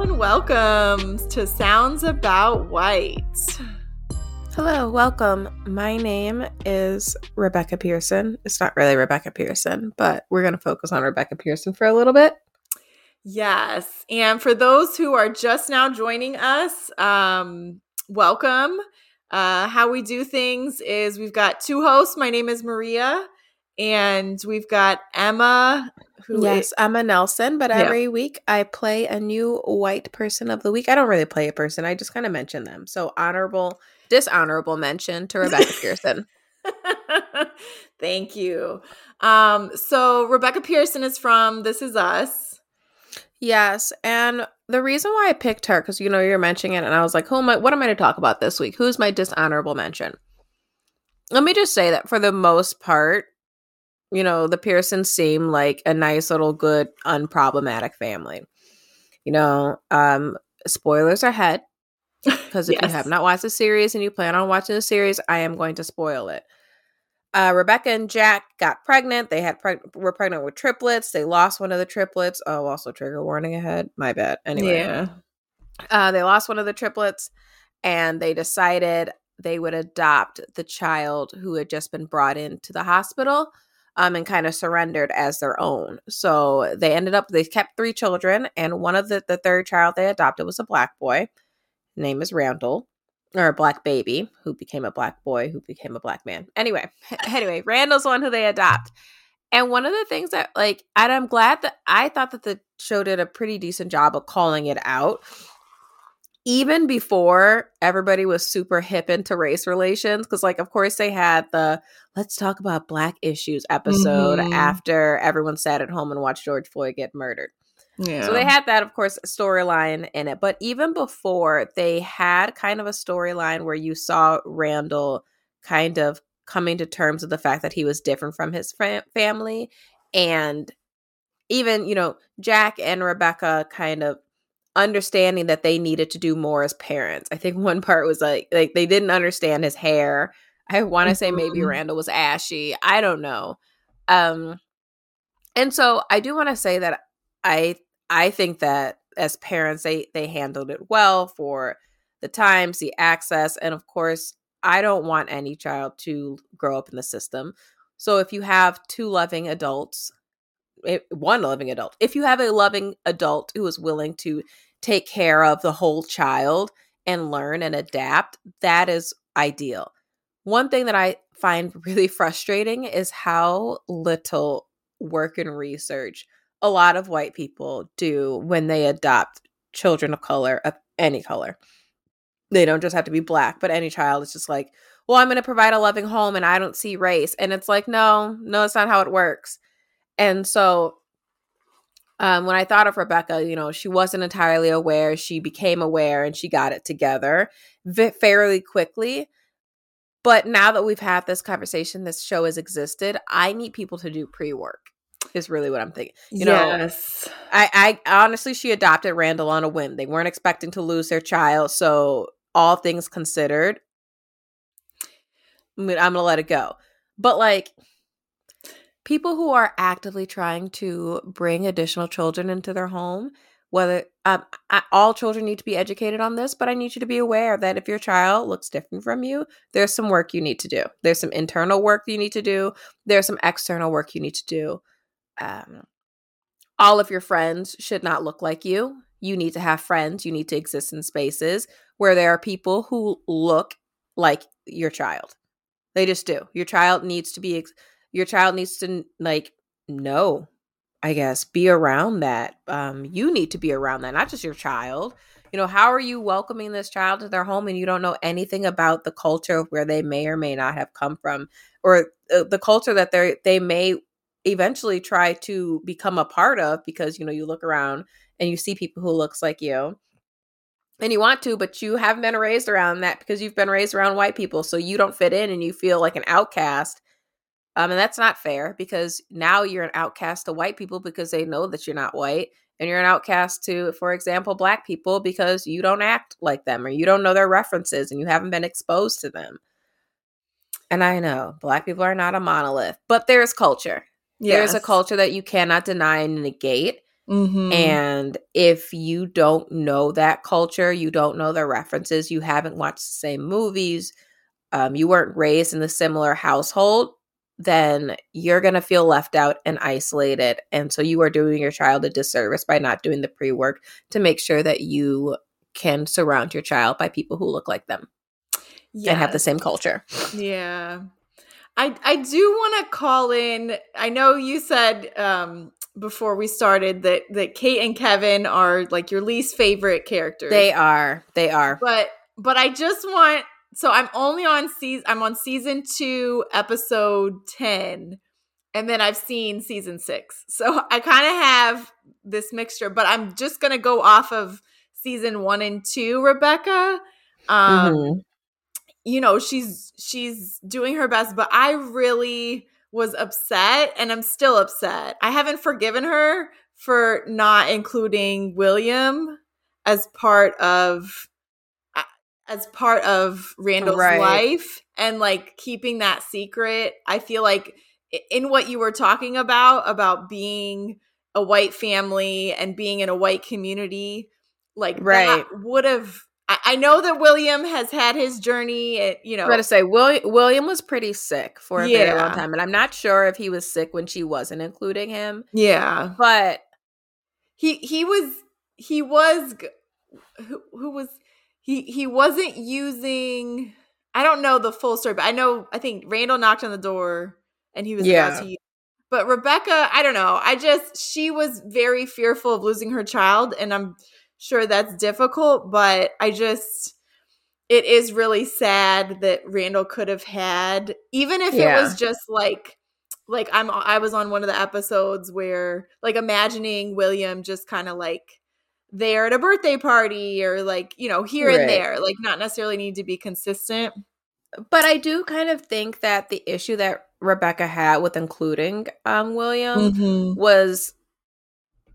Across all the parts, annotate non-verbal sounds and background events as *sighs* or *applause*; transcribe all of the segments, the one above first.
and welcome to Sounds About White. Hello, welcome. My name is Rebecca Pearson. It's not really Rebecca Pearson, but we're going to focus on Rebecca Pearson for a little bit. Yes. And for those who are just now joining us, um, welcome. Uh, how we do things is we've got two hosts. My name is Maria, and we've got Emma. Who yes, is- Emma Nelson, but Yeah. every week I play a new white person of the week. I don't really play a person, I just kind of mention them. So, honorable, dishonorable mention to Rebecca *laughs* Pearson. Thank you. Um, so Rebecca Pearson is from This Is Us. Yes, and the reason why I picked her because you know you're mentioning it, and I was like, "Who am I? What am I to talk about this week? Who's my dishonorable mention?" Let me just say that for the most part, you know, the Pearsons seem like a nice little, good, unproblematic family. You know, um, spoilers ahead because if you have not watched the series and you plan on watching the series, I am going to spoil it. Uh, Rebecca and Jack got pregnant. They had preg- were pregnant with triplets. They lost one of the triplets. Oh, also trigger warning ahead. My bad. Anyway, Yeah. uh, they lost one of the triplets, and they decided they would adopt the child who had just been brought into the hospital, um, and kind of surrendered as their own. So they ended up they kept three children, and one of the the third child they adopted was a black boy. Name is Randall, or a black baby who became a black boy who became a black man. Anyway, *laughs* anyway, Randall's one who they adopt. And one of the things that like and I'm glad that I thought that the show did a pretty decent job of calling it out. Even before everybody was super hip into race relations, because like of course they had the let's talk about black issues episode Mhm. after everyone sat at home and watched George Floyd get murdered. Yeah. So they had that, of course, storyline in it. But even before, they had kind of a storyline where you saw Randall kind of coming to terms with the fact that he was different from his fa- family. And even, you know, Jack and Rebecca kind of understanding that they needed to do more as parents. I think one part was like, like they didn't understand his hair. I want to say maybe Mhm. Randall was ashy. I don't know. Um, and so I do want to say that I I think that as parents they they handled it well for the times, the access, and of course, I don't want any child to grow up in the system. So if you have two loving adults, Eh, one loving adult, if you have a loving adult who is willing to take care of the whole child and learn and adapt, that is ideal. One thing that I find *laughs* really frustrating is how little work and research a lot of white people do when they adopt children of color of any color. They don't just have to be black, but any child is just like, well, I'm going to provide a loving home and I don't see race. And it's like, no, no, it's not how it works. And so um, when I thought of Rebecca, you know, she wasn't entirely aware. She became aware and she got it together v- fairly quickly. But now that we've had this conversation, this show has existed, I need people to do pre work, is really what I'm thinking. You know. I, I honestly, she adopted Randall on a whim. They weren't expecting to lose their child. So, all things considered, I'm gonna let it go. But, like, people who are actively trying to bring additional children into their home, whether um, I, all children need to be educated on this, but I need you to be aware that if your child looks different from you, there's some work you need to do. There's some internal work you need to do. There's some external work you need to do. Um, all of your friends should not look like you. You need to have friends. You need to exist in spaces where there are people who look like your child. They just do. Your child needs to be, ex- your child needs to like know, I guess, be around that. Um, you need to be around that, not just your child. You know, how are you welcoming this child to their home and you don't know anything about the culture of where they may or may not have come from, or uh, the culture that they they may eventually try to become a part of because you know you look around and you see people who looks like you and you want to but you haven't been raised around that because you've been raised around white people so you don't fit in and you feel like an outcast um and that's not fair because now you're an outcast to white people because they know that you're not white and you're an outcast to for example black people because you don't act like them or you don't know their references and you haven't been exposed to them. And i know black people are not a monolith but there's culture. There's a culture that you cannot deny and negate Mhm. And if you don't know that culture, you don't know their references, you haven't watched the same movies, um, you weren't raised in a similar household, then you're going to feel left out and isolated. And so you are doing your child a disservice by not doing the pre work to make sure that you can surround your child by people who look like them and have the same culture. Yeah. I I do want to call in. I know you said um before we started that that Kate and Kevin are like your least favorite characters. They are. They are. but but I just want so I'm only on season I'm on season 2 episode 10 and then I've seen season 6. So I kind of have this mixture but I'm just going to go off of season 1 and 2 Rebecca. Um Mhm. you know she's she's doing her best but i really was upset and i'm still upset i haven't forgiven her for not including william as part of as part of randall's Right. life and like keeping that secret i feel like in what you were talking about about being a white family and being in a white community like Right. that would have I, I know that William has had his journey, eh, you know. I'm gonna say William William was pretty sick for a very long time, and I'm not sure if he was sick when she wasn't including him. yeah. But He he was he was who, who was he he wasn't using I don't know the full story, but I know I think Randall knocked on the door and he was Yeah. about to use but Rebecca, I don't know. I just she was very fearful of losing her child and I'm sure that's difficult, but I just it is really sad that Randall could have had even if Yeah. it was just like like I'm I was on one of the episodes where like imagining William just kind of like there at a birthday party or like, you know, here Right. and there, like not necessarily need to be consistent. but I do kind of think that the issue that Rebecca had with including um William Mm-hmm. was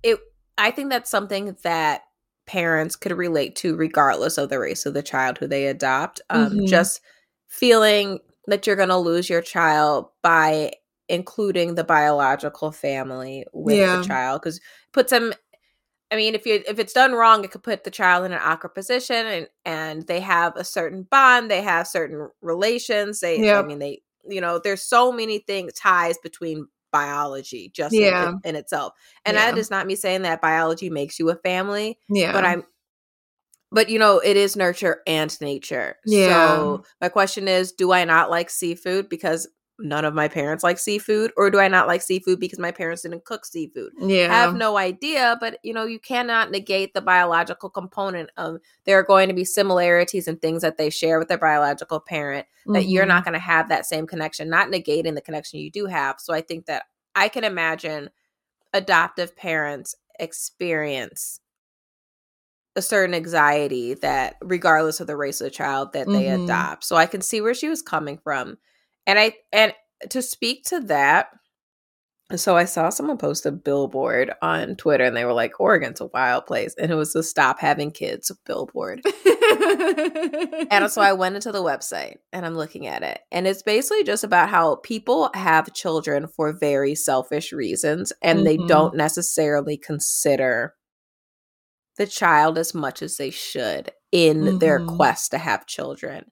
it I think that's something that parents could relate to regardless of the race of the child who they adopt. Um Mhm. just feeling that you're going to lose your child by including the biological family with Yeah. the child cuz puts them I mean, if you if it's done wrong, it could put the child in an awkward position, and and they have a certain bond, they have certain relations. They, I mean, they, you know, there's so many things ties between biology just in- Yeah. in, in itself, and Yeah. that is not me saying that biology makes you a family, Yeah. but I'm. But you know, it is nurture and nature. Yeah. So my question is, do I not like seafood because none of my parents like seafood, or do I not like seafood because my parents didn't cook seafood? yeah. I have no idea but you know you cannot negate the biological component of there are going to be similarities and things that they share with their biological parent that you're not going to have that same connection not negating the connection you do have so i think that i can imagine adoptive parents experience a certain anxiety that regardless of the race of the child that they Mhm. adopt so i can see where she was coming from and i and to speak to that so I saw someone post a billboard on Twitter and they were like, Oregon's a wild place. And it was a stop having kids billboard. And so I *laughs* went into the website and I'm looking at it. And it's basically just about how people have children for very selfish reasons and they Mhm. don't necessarily consider the child as much as they should in their Mhm. quest to have children.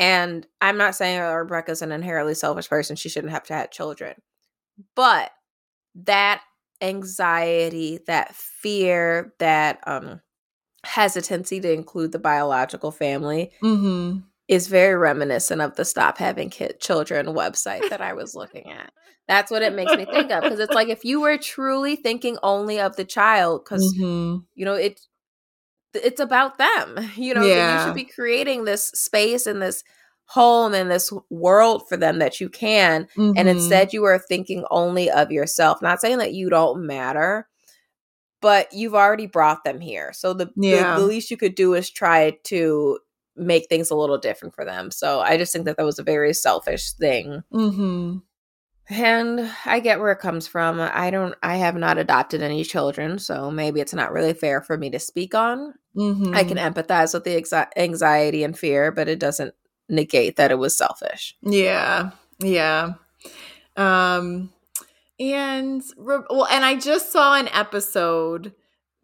And I'm not saying oh, Rebecca's an inherently selfish person. She shouldn't have to have children. But that anxiety, that fear, that um hesitancy to include the biological family Mhm. is very reminiscent of the Stop Having Kid Children website that I was looking at. That's what it makes me think of because it's like if you were truly thinking only of the child, because Mhm. you know it, it's about them. *laughs* You know, that you should be creating this space and this home and this world for them that you can and Mhm. instead you are thinking only of yourself not saying that you don't matter but you've already brought them here so the, the- Yeah. the, least you could do is try to make things a little different for them so i just think that that was a very selfish thing Mhm. and i get where it comes from i don't i have not adopted any children so maybe it's not really fair for me to speak on Mhm. i can empathize with the exi- anxiety and fear but it doesn't negate that it was selfish Yeah. Yeah. Um and well, and I just saw an episode.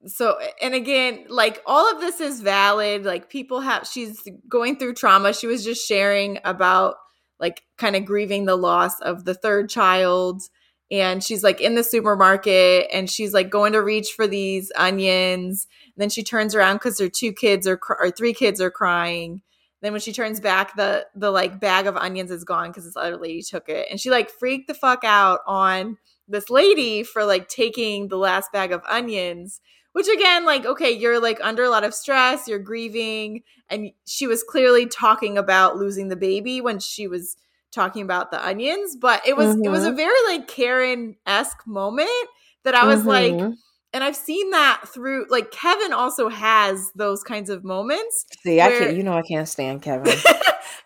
So, and again, like all of this is valid. Like people have, she's going through trauma. She was just sharing about like kind of grieving the loss of the third child. And she's like in the supermarket and she's like going to reach for these onions. And then she turns around because her two kids are, or three kids are crying. Then when she turns back, the the like bag of onions is gone because this other lady took it, and she like freaked the fuck out on this lady for like taking the last bag of onions. Which again, like, okay, you're like under a lot of stress, you're grieving, and she was clearly talking about losing the baby when she was talking about the onions. But it was mm-hmm. it was a mm-hmm. very like Karen esque moment that I was mm-hmm. like and I've seen that through like Kevin also has those kinds of moments. See, where, I can't you know I can't stand Kevin. *laughs*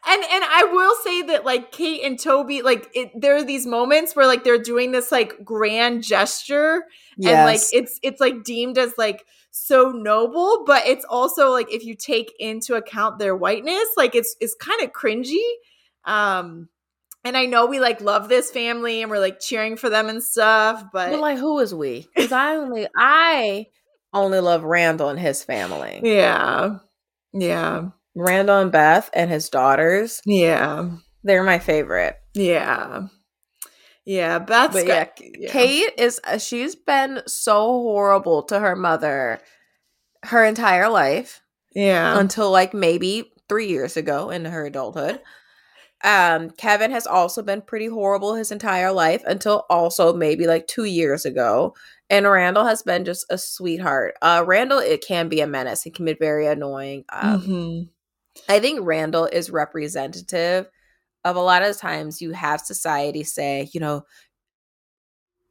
and and I will say that like Kate and Toby, like it, there are these moments where like they're doing this like grand gesture yes. and like it's it's like deemed as like so noble, but it's also like if you take into account their whiteness, like it's it's kind of cringy. Um and I know we like love this family and we're like cheering for them and stuff, but, but like who is we? Because I only I only love Randall and his family. Yeah. Yeah. Randall and Beth and his daughters. Yeah. They're my favorite. Yeah. Yeah, Beth's but got, yeah, yeah, Kate is uh, she's been so horrible to her mother her entire life. Yeah. Until like maybe 3 years ago in her adulthood. Um, Kevin has also been pretty horrible his entire life until also maybe like two years ago. And Randall has been just a sweetheart. Uh, Randall, it can be a menace. He can be very annoying. Um, mm-hmm. I think Randall is representative of a lot of times you have society say, you know,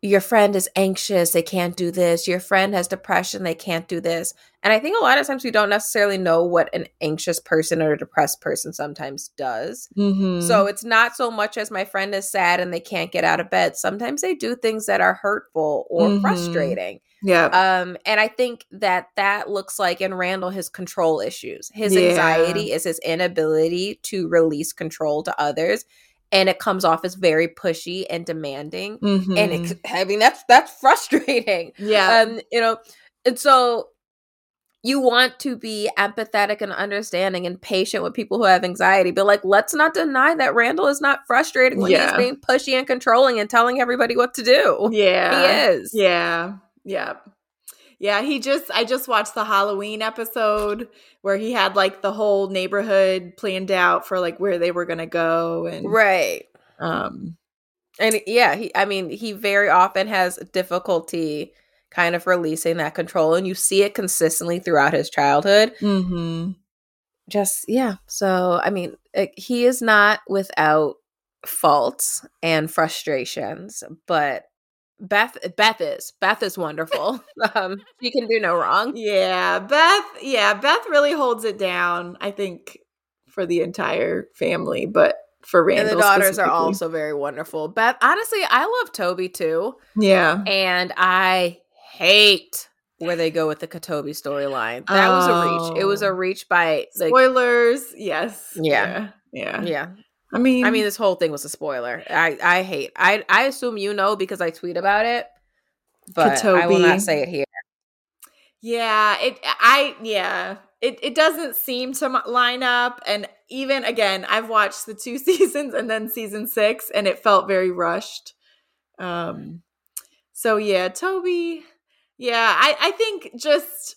your friend is anxious, they can't do this. Your friend has depression, they can't do this. And I think a lot of times we don't necessarily know what an anxious person or a depressed person sometimes does. Mm-hmm. So it's not so much as my friend is sad and they can't get out of bed. Sometimes they do things that are hurtful or mm-hmm. frustrating. Yeah. Um and I think that that looks like in Randall his control issues. His yeah. anxiety is his inability to release control to others and it comes off as very pushy and demanding mm-hmm. and it, i mean that's that's *laughs* frustrating. Yeah. Um you know and so you want to be empathetic and understanding and patient with people who have anxiety but like let's not deny that randall is not frustrating when yeah. he's being pushy and controlling and telling everybody what to do. Yeah. he is. Yeah. Yeah yeah, he just I just watched the Halloween episode where he had like the whole neighborhood planned out for like where they were going to go and Right. Um and yeah, he I mean, he very often has difficulty kind of releasing that control and you see it consistently throughout his childhood. Mm-hmm. Just yeah. So, I mean, it, he is not without faults and frustrations, but Beth Beth is Beth is wonderful. *laughs* um, she can do no wrong. Yeah, Beth. Yeah, Beth really holds it down. I think for the entire family, but for Randall, and the daughters are also very wonderful. Beth, honestly, I love Toby too. Yeah, and I hate where they go with the Katobi storyline. That oh. was a reach. It was a oh. reach by like, spoilers. Yes. Yeah. Yeah. Yeah. yeah. I mean, I mean, this whole thing was a spoiler. I I hate. I I assume you know because I tweet about it, but Katobi. I will not say it here. Yeah, it. I yeah. It it doesn't seem to line up, and even again, I've watched the two *laughs* seasons and then season six, and it felt very rushed. Um. So yeah, Toby. Yeah, I I think just.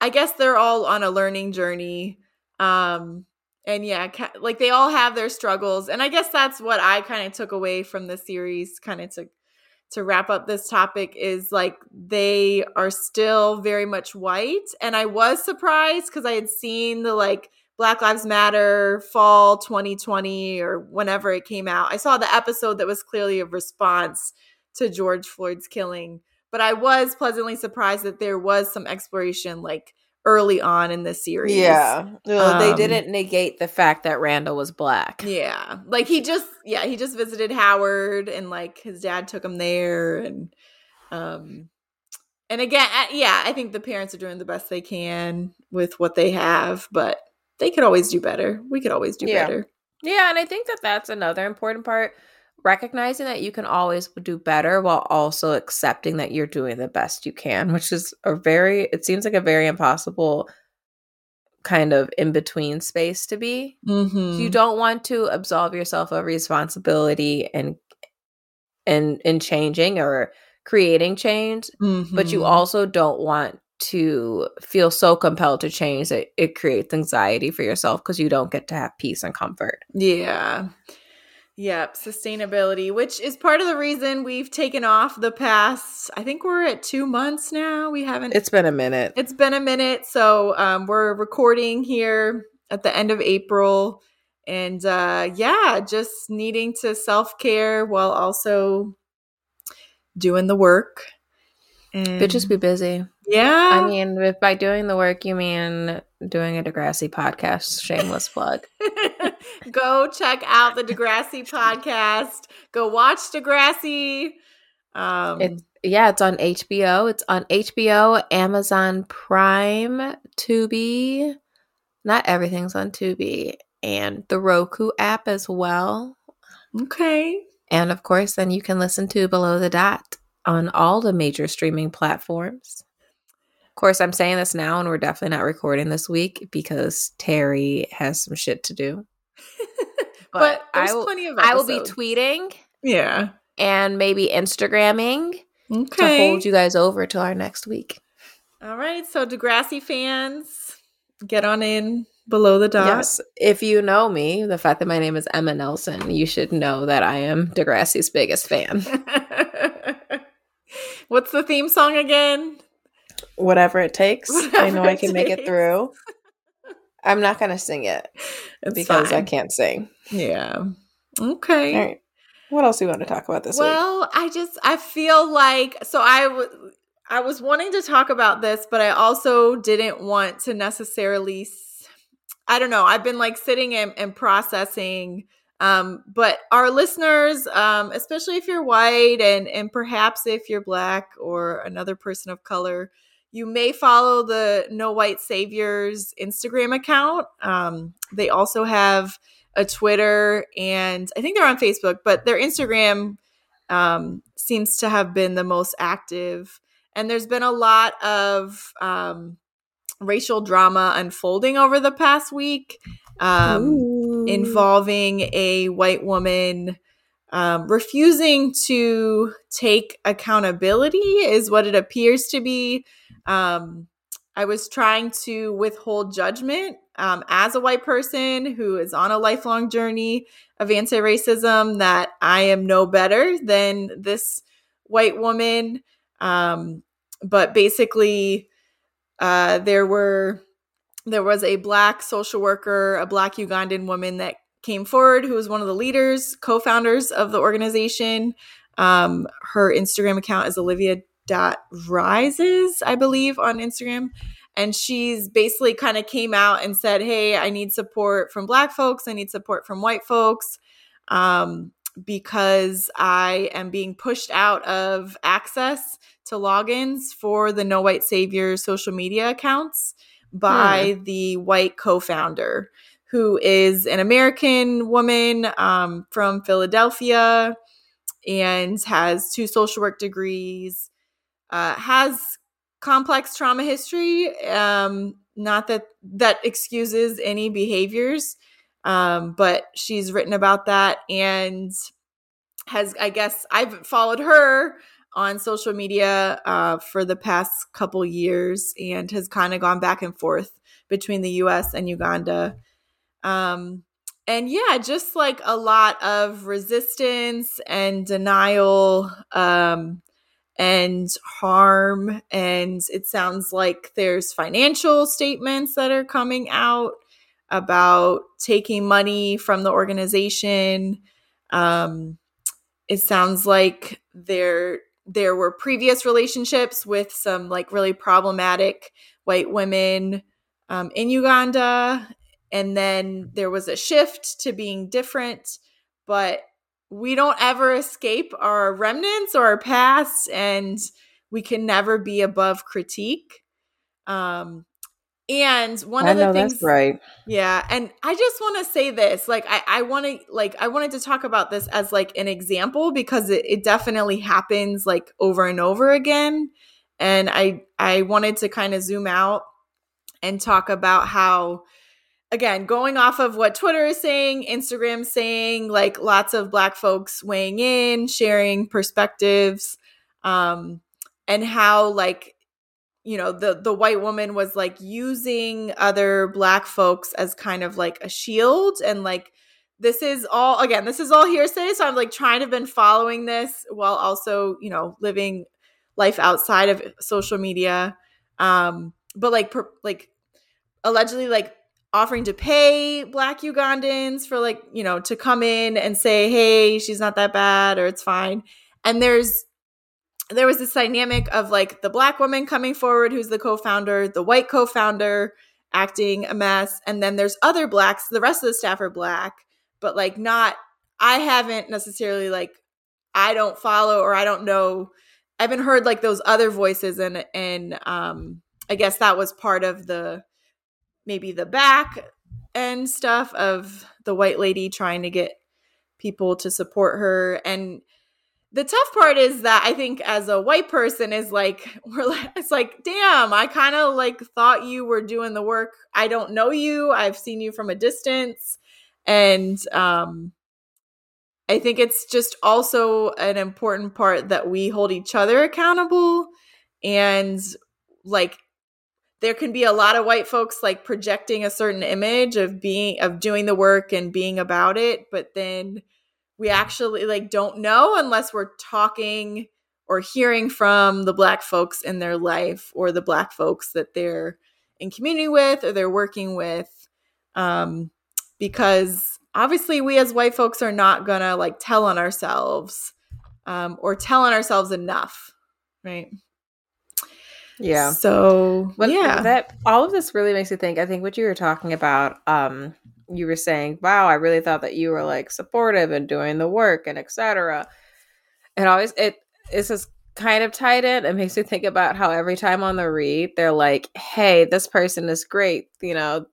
I guess they're all on a learning journey. Um, and yeah like they all have their struggles and i guess that's what i kind of took away from the series kind of to to wrap up this topic is like they are still very much white and i was surprised because i had seen the like black lives matter fall 2020 or whenever it came out. I saw the episode that was clearly a response to george floyd's killing but i was pleasantly surprised that there was some exploration like early on in the series. Yeah. Um, they didn't negate the fact that Randall was black. Yeah. Like he just yeah, he just visited Howard and like his dad took him there and um and again, yeah, I think the parents are doing the best they can with what they have, but they could always do better. We could always do yeah. better. Yeah, and I think that that's another important part recognizing that you can always do better while also accepting that you're doing the best you can, which is a very, it seems like a very impossible kind of in between space to be. Mm-hmm. You don't want to absolve yourself of responsibility and and in changing or creating change, mm-hmm. but you also don't want to feel so compelled to change that it creates anxiety for yourself because you don't get to have peace and comfort. Yeah. Yep, sustainability, which is part of the reason we've taken off the past. I think we're at two months now. We haven't. It's been a minute. It's been a minute. So um, we're recording here at the end of April, and uh, yeah, just needing to self care while also doing the work. And Bitches be busy. Yeah. I mean, if by doing the work you mean doing a Degrassi podcast, shameless plug. *laughs* Go check out the Degrassi podcast. Go watch Degrassi. Um, it, yeah, it's on HBO. It's on HBO, Amazon Prime, Tubi. Not everything's on Tubi, and the Roku app as well. Okay. And of course, then you can listen to Below the Dot on all the major streaming platforms. Of course, I'm saying this now, and we're definitely not recording this week because Terry has some shit to do. *laughs* but, but I will, plenty of episodes. I will be tweeting. Yeah. And maybe Instagramming okay. to hold you guys over till our next week. All right. So, Degrassi fans, get on in below the dot. Yes. If you know me, the fact that my name is Emma Nelson, you should know that I am Degrassi's biggest fan. *laughs* What's the theme song again? Whatever it takes. Whatever I know I can make it through. I'm not going to sing it it's because fine. I can't sing. Yeah. Okay. All right. What else do you want to talk about this well, week? Well, I just I feel like so I was I was wanting to talk about this, but I also didn't want to necessarily I don't know. I've been like sitting and, and processing um, but our listeners, um, especially if you're white and and perhaps if you're black or another person of color, you may follow the No White Saviors Instagram account. Um, they also have a Twitter and I think they're on Facebook, but their Instagram um, seems to have been the most active. And there's been a lot of um, racial drama unfolding over the past week um, involving a white woman um, refusing to take accountability, is what it appears to be. Um, I was trying to withhold judgment um, as a white person who is on a lifelong journey of anti racism that I am no better than this white woman. Um, but basically, uh, there were there was a black social worker, a black Ugandan woman that came forward who was one of the leaders, co-founders of the organization. Um, her Instagram account is Olivia dot rises, I believe, on Instagram. And she's basically kind of came out and said, Hey, I need support from black folks, I need support from white folks. Um, because I am being pushed out of access to logins for the No White Savior social media accounts by hmm. the white co founder, who is an American woman um, from Philadelphia and has two social work degrees, uh, has complex trauma history. Um, not that that excuses any behaviors, um, but she's written about that and has, I guess, I've followed her on social media uh, for the past couple years and has kind of gone back and forth between the US and Uganda. Um, and yeah, just like a lot of resistance and denial um, and harm. And it sounds like there's financial statements that are coming out about taking money from the organization. Um, it sounds like there there were previous relationships with some like really problematic white women um, in Uganda. And then there was a shift to being different, but we don't ever escape our remnants or our past, and we can never be above critique. Um, And one I of the know things that's right. Yeah, and I just want to say this, like I I want to like I wanted to talk about this as like an example because it, it definitely happens like over and over again, and I I wanted to kind of zoom out and talk about how again going off of what Twitter is saying, Instagram saying, like lots of Black folks weighing in, sharing perspectives, um, and how like you know the the white woman was like using other black folks as kind of like a shield. And like this is all again this is all hearsay. So i'm like trying to been following this while also you know living life outside of social media. Um but like per, like allegedly like offering to pay black ugandans for like you know to come in and say hey she's not that bad or it's fine. And there's there was this dynamic of like the black woman coming forward who's the co-founder the white co-founder acting a mess and then there's other blacks the rest of the staff are black but like not i haven't necessarily like i don't follow or i don't know i haven't heard like those other voices and and um i guess that was part of the maybe the back end stuff of the white lady trying to get people to support her. And the tough part is that I think as a white person is like *laughs* we're like it's like damn I kind of like thought you were doing the work. I don't know you. I've seen you from a distance. And um I think it's just also an important part that we hold each other accountable and like there can be a lot of white folks like projecting a certain image of being of doing the work and being about it but then we actually like don't know unless we're talking or hearing from the black folks in their life or the black folks that they're in community with or they're working with um because obviously we as white folks are not gonna like tell on ourselves um or tell on ourselves enough right Yeah. so Well, yeah that all of this really makes me think. I think what you were talking about, um, you were saying, "Wow, I really thought that you were like supportive and doing the work and etc." It always it it's just kind of tied in. It makes me think about how every time on the read, they're like, "Hey, this person is great. You know,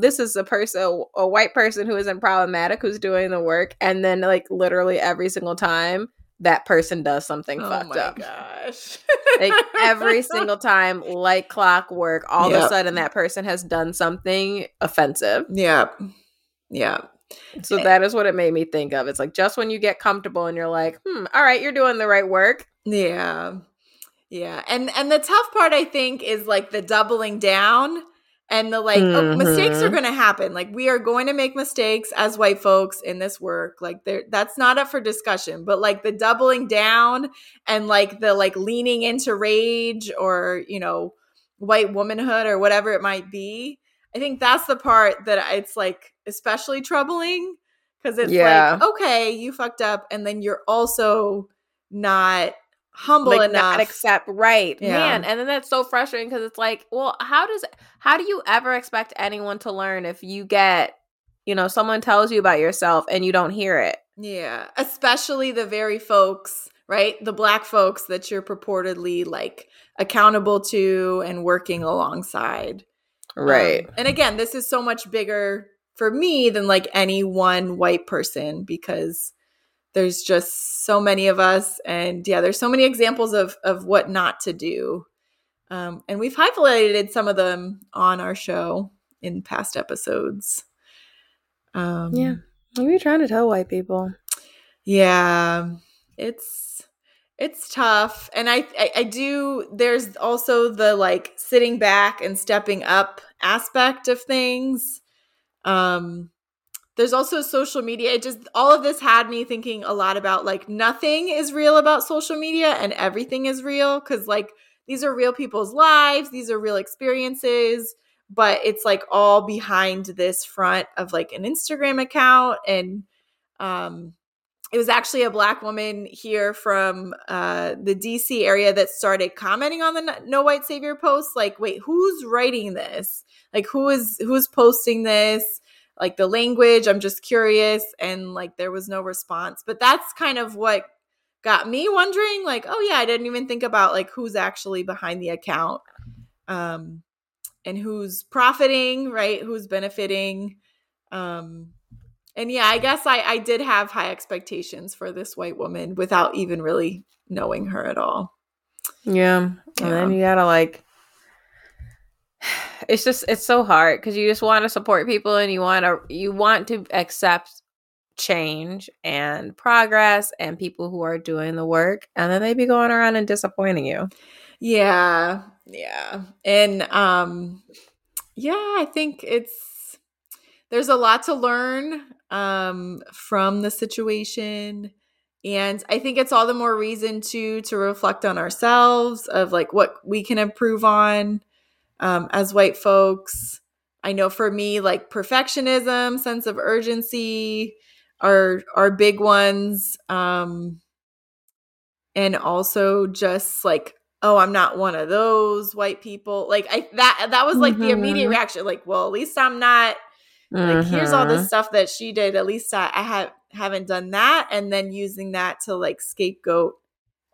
this is a person, a white person who isn't problematic, who's doing the work," and then like literally every single time. That person does something oh fucked my up. gosh. Like every *laughs* single time like clockwork all of a sudden that person has done something offensive. Yeah yeah so that is what it made me think of. It's like just when you get comfortable and you're like hmm all right you're doing the right work. Yeah. Yeah. And and the tough part I think is like the doubling down and the like oh, mistakes are Mhm. going to happen. Like we are going to make mistakes as white folks in this work. Like there that's not up for discussion, but like the doubling down and like the like leaning into rage or, you know, white womanhood or whatever it might be. I think that's the part that it's like especially troubling because it's Yeah. like okay, you fucked up and then you're also not humble like enough. not accept right Yeah. man and then that's so frustrating because it's like well how does how do you ever expect anyone to learn if you get you know someone tells you about yourself and you don't hear it Yeah, especially the very folks, right? The black folks that you're purportedly like accountable to and working alongside. Um, and again, this is so much bigger for me than like any one white person because there's just so many of us and yeah, there's so many examples of of what not to do. Um, and we've highlighted some of them on our show in past episodes. Um, Yeah. what are you trying to tell white people yeah, it's it's tough, and I, I I do. There's also the like sitting back and stepping up aspect of things. Um, there's also social media. It just all of this had me thinking a lot about like nothing is real about social media and everything is real because like these are real people's lives, these are real experiences, but it's like all behind this front of like an Instagram account and um it was actually a black woman here from uh, the DC area that started commenting on the No- No White Savior post. Like, wait, who's writing this? Like, who is who's posting this? Like the language. I'm just curious, and like there was no response. But that's kind of what got me wondering. Like, oh yeah, I didn't even think about like who's actually behind the account. Um, and who's profiting, right? Who's benefiting. Um, and yeah, I guess I, I did have high expectations for this white woman without even really knowing her at all. Yeah. Yeah. And then you gotta like it's just it's so hard because you just want to support people and you want to you want to accept change and progress and people who are doing the work and then they be going around and disappointing you Yeah, yeah. And um yeah, I think it's there's a lot to learn um from the situation and I think it's all the more reason to to reflect on ourselves of like what we can improve on um as white folks. I know for me like perfectionism, sense of urgency are are big ones um and also just like oh i'm not one of those white people like i that that was like the immediate Mhm. reaction like well at least i'm not like here's all Mhm. this stuff that she did at least i, I have haven't done that and then using that to like scapegoat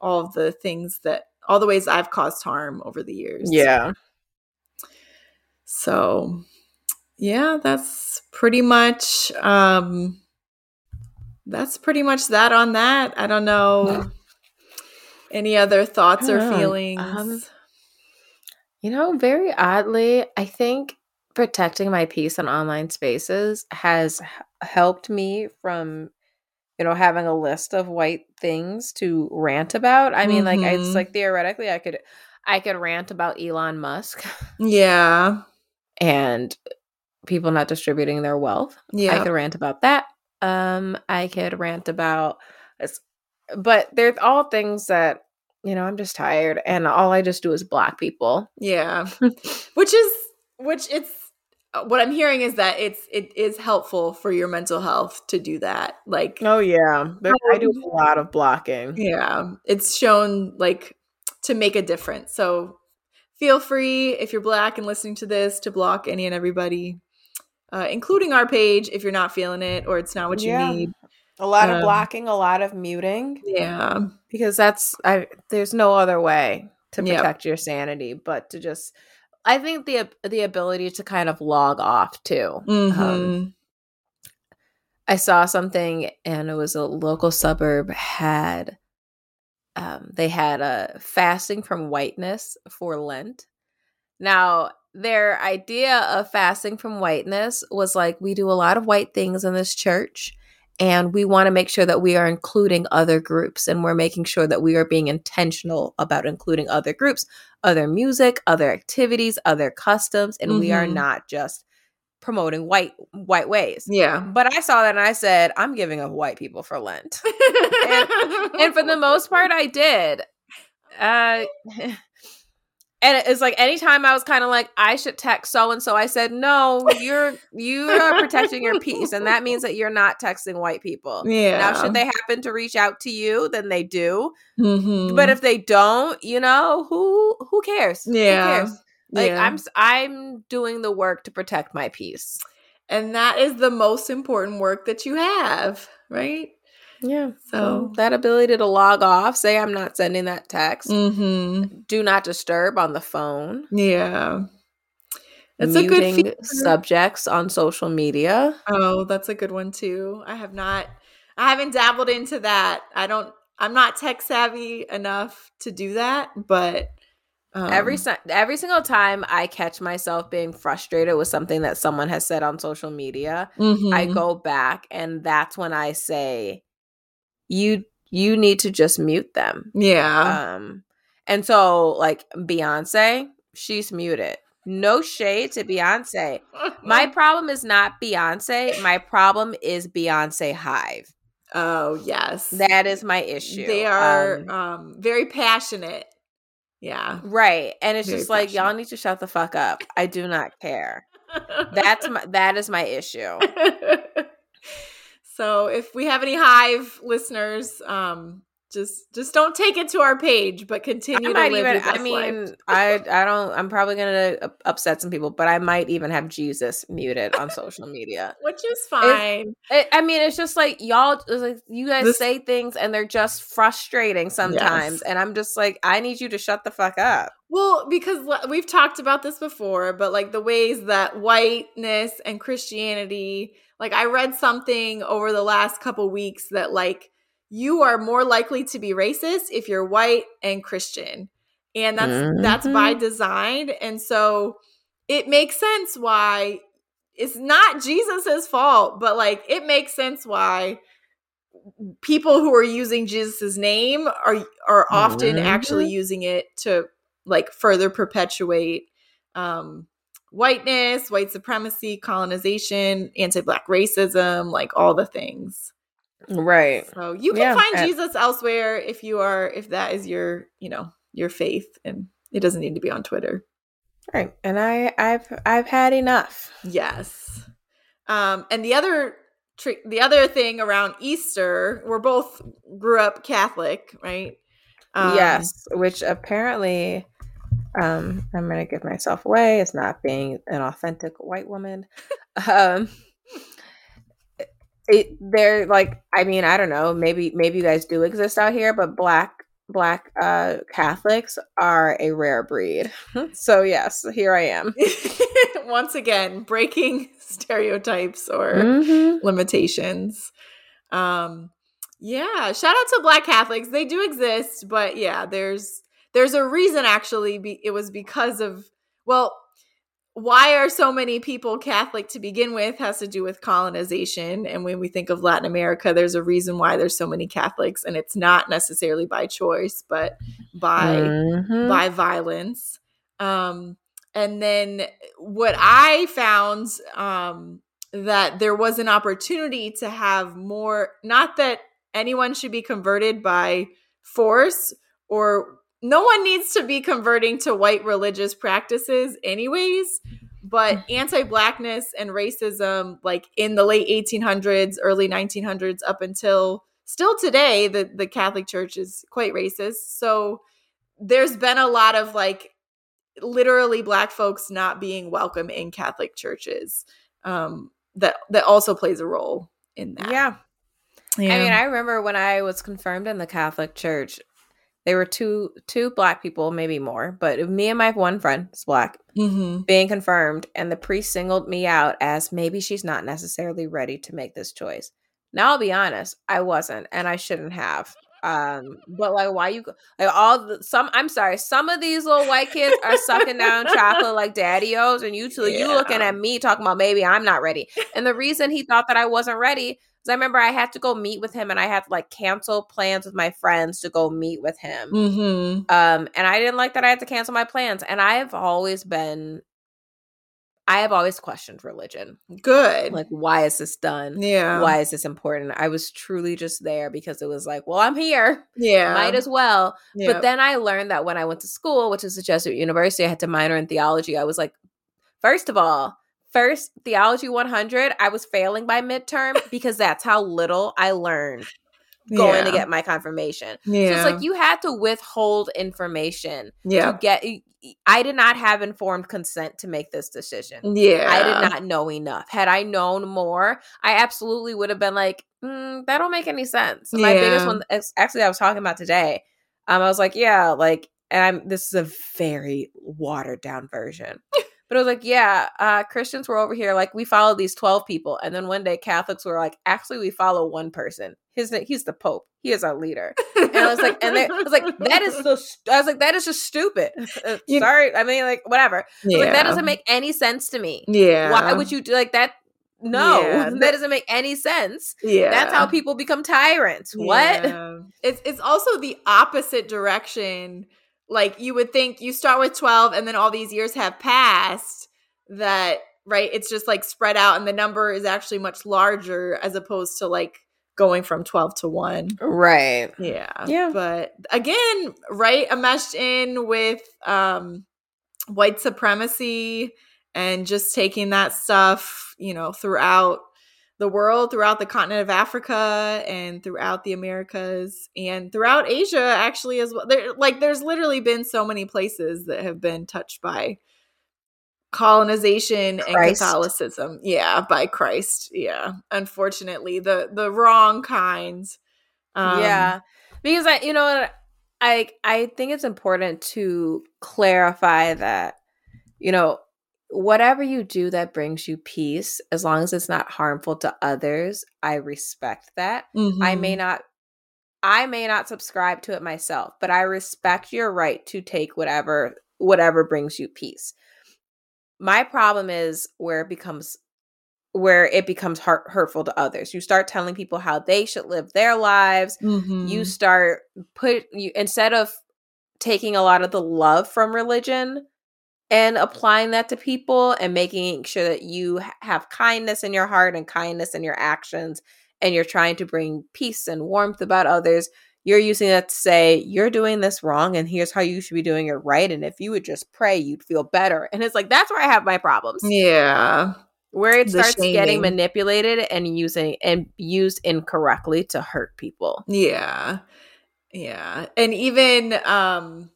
all of the things that all the ways i've caused harm over the years yeah so yeah that's pretty much um that's pretty much that on that. I don't know *sighs* any other thoughts or know. feelings. Um, You know, very oddly, I think protecting my peace in online spaces has helped me from, you know, having a list of white things to rant about. I mean, like it's like theoretically I could I could rant about Elon Musk. Yeah and people not distributing their wealth. Yeah. I could rant about that. Um, I could rant about but they're all things that, you know, I'm just tired and all I just do is block people. yeah *laughs* which is which it's uh, what i'm hearing is that it's it is helpful for your mental health to do that like Oh yeah, I do a lot of blocking. yeah it's shown like to make a difference so feel free if you're black and listening to this to block any and everybody uh, including our page if you're not feeling it or it's not what you Yeah. need A lot Um, of blocking, a lot of muting, yeah because that's I. There's no other way to Yep. protect your sanity but to just. I think the the ability to kind of log off too. hmm Um, I saw something and it was a local suburb had um, they had a fasting from whiteness for Lent. Now, their idea of fasting from whiteness was like we do a lot of white things in this church and we want to make sure that we are including other groups and we're making sure that we are being intentional about including other groups, other music, other activities, other customs and we are Mhm. not just promoting white white ways. yeah But I saw that and I said, I'm giving up white people for Lent. and for the most part, I did. Uh, *laughs* and it's like anytime I was kind of like, I should text so and so, I said, no, you're you are protecting your peace, and that means that you're not texting white people. yeah Now, should they happen to reach out to you, then they do. Mhm. But if they don't, you know, who who cares? Who Yeah. cares? Like Yeah. I'm I'm doing the work to protect my peace. and that is the most important work that you have right Yeah. So- that ability to log off, say I'm not sending that text, mm-hmm do not disturb on the phone, yeah it's a good feature. subjects on social media. oh that's a good one too i have not i haven't dabbled into that i don't i'm not tech savvy enough to do that but um, every every single time I catch myself being frustrated with something that someone has said on social media, mhm. I go back and that's when I say you you need to just mute them. yeah Um and so like Beyonce, she's muted. No shade to Beyonce. My *laughs* problem is not Beyonce. My problem is Beyonce Hive. oh yes That is my issue. they are Um, um, very passionate yeah right, and it's Very just like y'all need to shut the fuck up. I do not care. That's *laughs* my that is my issue. *laughs* so if we have any hive listeners um just just don't take it to our page, but continue to live even, your best I mean, life. *laughs* I I don't. I'm probably gonna uh, upset some people, but I might even have Jesus muted on social media, *laughs* which is fine. It, I mean, it's just like y'all, like you guys this, say things and they're just frustrating sometimes, yes. and I'm just like, I need you to shut the fuck up. Well, because we've talked about this before, but like the ways that whiteness and Christianity, like I read something over the last couple weeks that like you are more likely to be racist if you're white and Christian. And that's mm-hmm. that's by design. And so it makes sense why it's not Jesus's fault, but like it makes sense why people who are using Jesus's name are are often mm-hmm. actually using it to like further perpetuate um whiteness, white supremacy, colonization, anti-black racism, like all the things. Right. So you can yeah. find Jesus elsewhere if you are if that is your, you know, your faith and it doesn't need to be on Twitter. Right. And I I've I've had enough. Yes. Um and the other trick the other thing around Easter, we're both grew up Catholic, right? Um, yes, which apparently um I'm going to give myself away as not being an authentic white woman. um it, they're like i mean i don't know maybe maybe you guys do exist out here but black black uh catholics are a rare breed. *laughs* So yes here i am. *laughs* Once again breaking *laughs* stereotypes or mm-hmm. limitations. Um yeah shout out to black catholics. They do exist but yeah there's there's a reason actually be, it was because of well why are so many people Catholic to begin with has to do with colonization. And when we think of Latin America, there's a reason why there's so many Catholics, and it's not necessarily by choice, but by mm-hmm. by violence. Um, and then what I found um, that there was an opportunity to have more. Not that anyone should be converted by force or no one needs to be converting to white religious practices anyways but mm. anti-blackness and racism like in the late 1800s early 1900s up until still today the, the catholic church is quite racist so there's been a lot of like literally black folks not being welcome in catholic churches um, that that also plays a role in that yeah yeah. I mean, I remember when I was confirmed in the Catholic Church, they were two two black people, maybe more, but me and my one friend is black, mm-hmm. being confirmed, and the priest singled me out as maybe she's not necessarily ready to make this choice. Now I'll be honest, I wasn't, and I shouldn't have. Um, but like, why you like all the some? I'm sorry, some of these little white kids are sucking down chocolate like daddy-os, and you two, yeah. you looking at me talking about maybe I'm not ready. And the reason he thought that I wasn't ready I remember I had to go meet with him and I had to like cancel plans with my friends to go meet with him. Mm-hmm. Um, and I didn't like that I had to cancel my plans. And I have always been, I have always questioned religion. Good. Like, why is this done? Yeah. Why is this important? I was truly just there because it was like, well, I'm here. Yeah. Might as well. Yep. But then I learned that when I went to school, which is a Jesuit university, I had to minor in theology. I was like, first of all, first theology 100 i was failing by midterm *laughs* because that's how little i learned going yeah. to get my confirmation yeah. so it's like you had to withhold information yeah. to get i did not have informed consent to make this decision yeah i did not know enough had i known more i absolutely would have been like mm, that don't make any sense yeah. my biggest one actually i was talking about today um i was like yeah like and i'm this is a very watered down version but it was like, yeah, uh, Christians were over here, like we follow these twelve people, and then one day Catholics were like, actually, we follow one person. His he's the Pope. He is our leader. And I was like, and they, I was like, that is so. I was like, that is just stupid. *laughs* Uh, *laughs* sorry, I mean, like whatever. Yeah. Like, that doesn't make any sense to me. Yeah. Why would you do like that? No, yeah. *laughs* that doesn't make any sense. Yeah. That's how people become tyrants. What? Yeah. It's it's also the opposite direction like you would think you start with 12 and then all these years have passed that right it's just like spread out and the number is actually much larger as opposed to like going from 12 to 1 right. Yeah. Yeah. But again right enmeshed in with um white supremacy and just taking that stuff you know throughout the world, throughout the continent of Africa, and throughout the Americas, and throughout Asia, actually as well. There, like, there's literally been so many places that have been touched by colonization Christ. and Catholicism. Yeah, by Christ. Yeah, unfortunately, the the wrong kinds. Um, yeah, because I, you know, I I think it's important to clarify that, you know, whatever you do that brings you peace, as long as it's not harmful to others, I respect that. Mm-hmm. I may mm-hmm. not I may not subscribe to it myself, but I respect your right to take whatever whatever brings you peace. My problem is where it becomes where it becomes hurt, hurtful to others. You start telling people how they should live their lives. Mm-hmm. You start put you instead of taking a lot of the love from religion, and applying that to people and making sure that you have kindness in your heart and kindness in your actions and you're trying to bring peace and warmth about others you're using that to say you're doing this wrong and here's how you should be doing it right and if you would just pray you'd feel better. And it's like that's where i have my problems. Yeah. Where it starts getting manipulated and using and used incorrectly to hurt people. Yeah. Yeah. And even um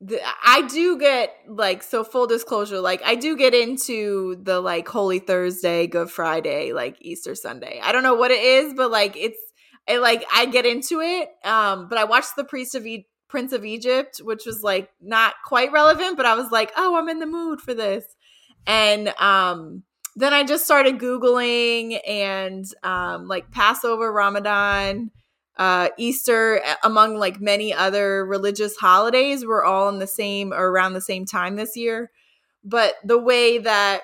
the, I do get like so full disclosure like I do get into the like Holy Thursday, Good Friday, like Easter Sunday. I don't know what it is, but like it's I like I get into it. Um but I watched The Priest of e- Prince of Egypt, which was like not quite relevant, but I was like, "Oh, I'm in the mood for this." And um then I just started googling and um like Passover, Ramadan, uh, Easter, among like many other religious holidays, were all in the same or around the same time this year. But the way that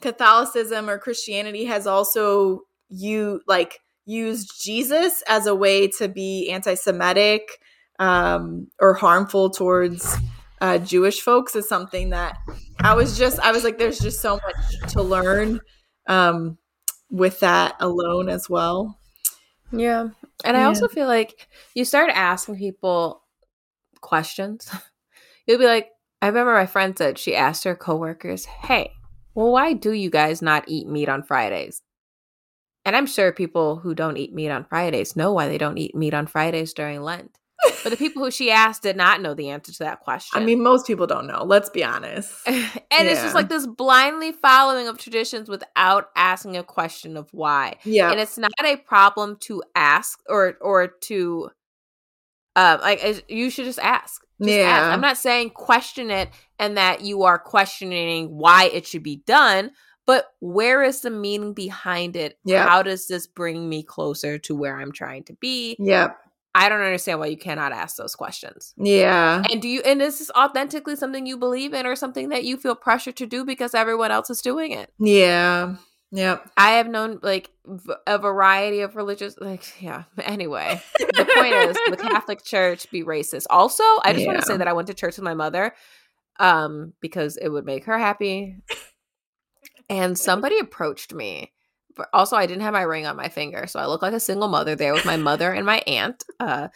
Catholicism or Christianity has also you like used Jesus as a way to be anti-Semitic um, or harmful towards uh, Jewish folks is something that I was just I was like, there's just so much to learn um, with that alone as well. Yeah. And I also feel like you start asking people questions. *laughs* You'll be like, I remember my friend said she asked her coworkers, Hey, well, why do you guys not eat meat on Fridays? And I'm sure people who don't eat meat on Fridays know why they don't eat meat on Fridays during Lent but the people who she asked did not know the answer to that question. I mean, most people don't know. Let's be honest. *laughs* and yeah. it's just like this blindly following of traditions without asking a question of why. Yeah, and it's not a problem to ask or or to, um, like you should just ask. Just yeah, ask. I'm not saying question it and that you are questioning why it should be done. But where is the meaning behind it? Yeah. How does this bring me closer to where I'm trying to be? Yep. I don't understand why you cannot ask those questions. Yeah. And do you and is this authentically something you believe in or something that you feel pressure to do because everyone else is doing it? Yeah. Yep. I have known like a variety of religious like yeah. Anyway, the point is the *laughs* Catholic Church be racist. Also, I just yeah. want to say that I went to church with my mother um because it would make her happy. And somebody approached me but also I didn't have my ring on my finger, so I look like a single mother there with my mother and my aunt. *laughs* Uh,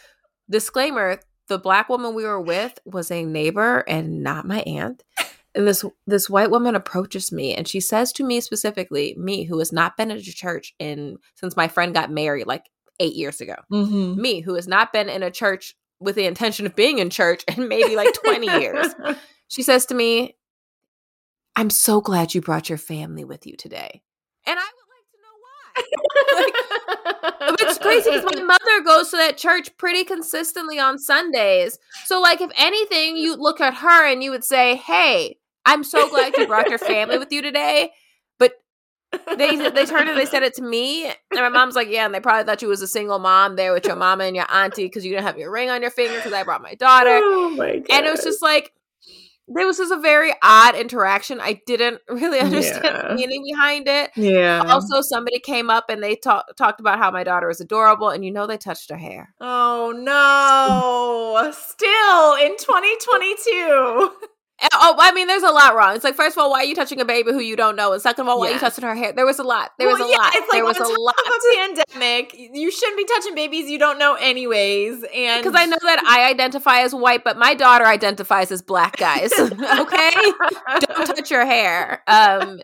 disclaimer: the black woman we were with was a neighbor and not my aunt. And this this white woman approaches me and she says to me specifically, me who has not been in a church in since my friend got married like eight years ago, mm-hmm. me who has not been in a church with the intention of being in church in maybe like twenty years. *laughs* She says to me, "I'm so glad you brought your family with you today." And I like, it's crazy because my mother goes to that church pretty consistently on Sundays. So, like, if anything, you look at her and you would say, "Hey, I'm so glad you brought your family with you today." But they they turned and they said it to me, and my mom's like, "Yeah," and they probably thought you was a single mom there with your mama and your auntie because you didn't have your ring on your finger because I brought my daughter. Oh my and it was just like there was just a very odd interaction. I didn't *laughs* really understand yeah. the meaning behind it. Yeah. Also, somebody came up and they talked talked about how my daughter was adorable, and you know they touched her hair. Oh no! Still in 2022. *laughs* Oh, I mean, there's a lot wrong. It's like, first of all, why are you touching a baby who you don't know? And second of all, why yes. are you touching her hair? There was a lot. There well, was a yeah, lot. It's like there was a lot. Of a pandemic, you shouldn't be touching babies you don't know, anyways. And because I know that I identify as white, but my daughter identifies as black, guys. *laughs* okay, don't touch your hair. Um,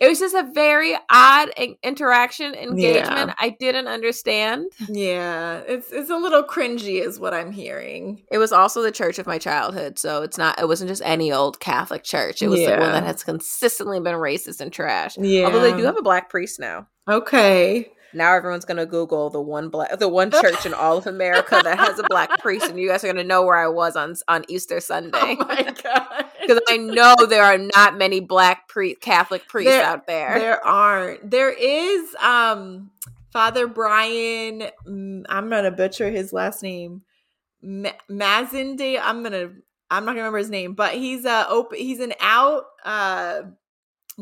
it was just a very odd interaction engagement. Yeah. I didn't understand. Yeah, it's it's a little cringy, is what I'm hearing. It was also the church of my childhood, so it's not. It wasn't just any old Catholic church. It was yeah. the one that has consistently been racist and trash. Yeah, although they do have a black priest now. Okay. Now everyone's gonna Google the one black, the one *laughs* church in all of America that has a black priest, and you guys are gonna know where I was on on Easter *laughs* Sunday. Oh my *laughs* god! Because I know there are not many black pre Catholic priests there, out there. There aren't. There is um Father Bryan. I'm gonna butcher his last name. Mazinde. I'm gonna. I'm not gonna remember his name, but he's a open. He's an out. uh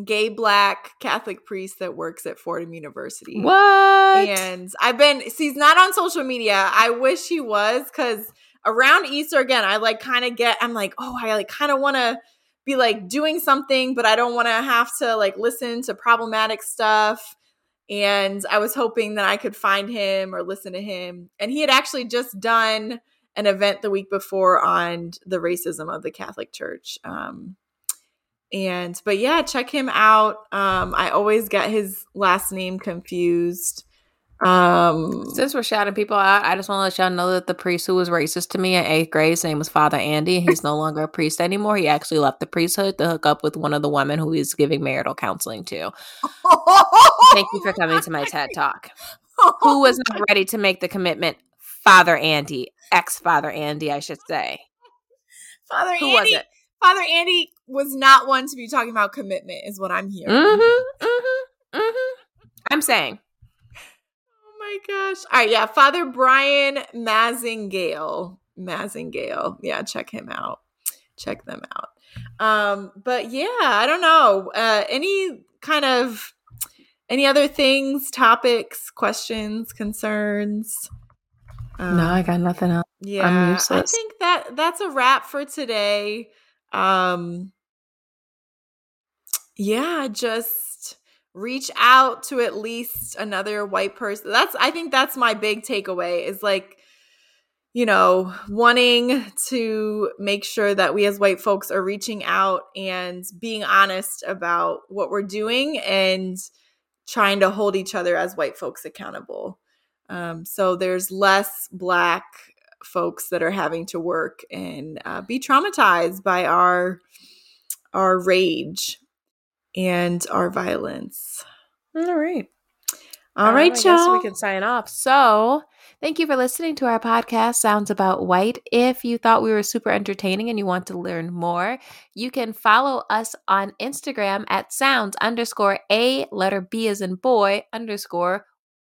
gay black Catholic priest that works at Fordham University. What? And I've been he's not on social media. I wish he was because around Easter again, I like kind of get I'm like, oh, I like kind of want to be like doing something, but I don't want to have to like listen to problematic stuff. And I was hoping that I could find him or listen to him. And he had actually just done an event the week before on the racism of the Catholic Church. Um, and but yeah, check him out. Um, I always get his last name confused. Um, Since we're shouting people out, I just want to let y'all know that the priest who was racist to me in eighth grade, his name was Father Andy. and He's no longer a priest anymore. He actually left the priesthood to hook up with one of the women who he's giving marital counseling to. *laughs* Thank you for coming to my TED Talk. Who was not ready to make the commitment? Father Andy, ex Father Andy, I should say. Father who Andy. was it? Father Andy was not one to be talking about commitment, is what I'm hearing. Mm-hmm, mm-hmm, mm-hmm. I'm saying. Oh my gosh. All right, yeah. Father Bryan Massingale. Massingale. Yeah, check him out. Check them out. Um, but yeah, I don't know. Uh any kind of any other things, topics, questions, concerns? Um, no, I got nothing else. Yeah, I think that that's a wrap for today um yeah just reach out to at least another white person. That's i think that's my big takeaway is like you know wanting to make sure that we as white folks are reaching out and being honest about what we're doing and trying to hold each other as white folks accountable. Um, so there's less black folks that are having to work and uh, be traumatized by our our rage and our violence. All right. All um, right, y'all. we can sign off. So, thank you for listening to our podcast, Sounds About White. If you thought we were super entertaining and you want to learn more, you can follow us on Instagram at sounds underscore a letter B as in boy underscore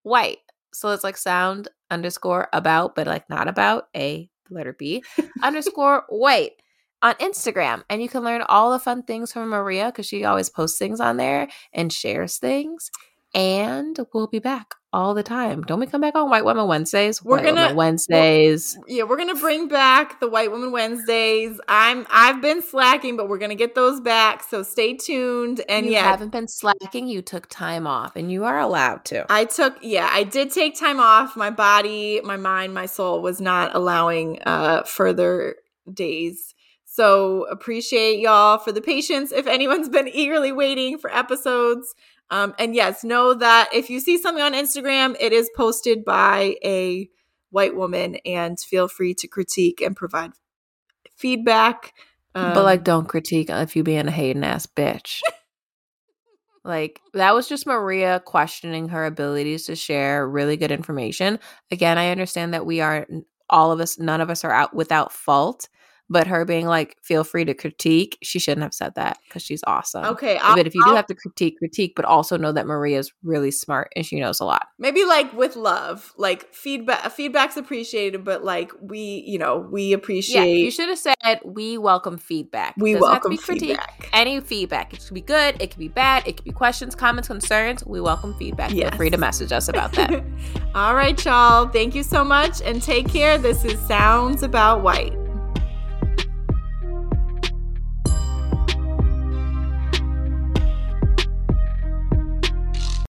white. So it's like sound underscore about, but like not about a letter B *laughs* underscore white on Instagram. And you can learn all the fun things from Maria because she always posts things on there and shares things. And we'll be back all the time. Don't we come back on White Women Wednesdays? We're White gonna Women Wednesdays. We're, yeah, we're gonna bring back the White Women Wednesdays. I'm I've been slacking, but we're gonna get those back. So stay tuned. And yeah, you yeah, haven't been slacking. You took time off, and you are allowed to. I took yeah, I did take time off. My body, my mind, my soul was not allowing uh further days. So appreciate y'all for the patience. If anyone's been eagerly waiting for episodes. Um, and yes, know that if you see something on Instagram, it is posted by a white woman, and feel free to critique and provide feedback. Um, but like, don't critique if you being a hating ass bitch. like that was just Maria questioning her abilities to share really good information. Again, I understand that we are all of us, none of us are out without fault. But her being like, feel free to critique, she shouldn't have said that because she's awesome. Okay. I'll, but if you I'll, do have to critique, critique, but also know that Maria's really smart and she knows a lot. Maybe like with love, like feedback, feedback's appreciated, but like we, you know, we appreciate. Yeah, you should have said we welcome feedback. We welcome feedback. Any feedback. It could be good, it could be bad, it could be questions, comments, concerns. We welcome feedback. Yes. Feel free to message us about that. *laughs* All right, y'all. Thank you so much and take care. This is Sounds About White.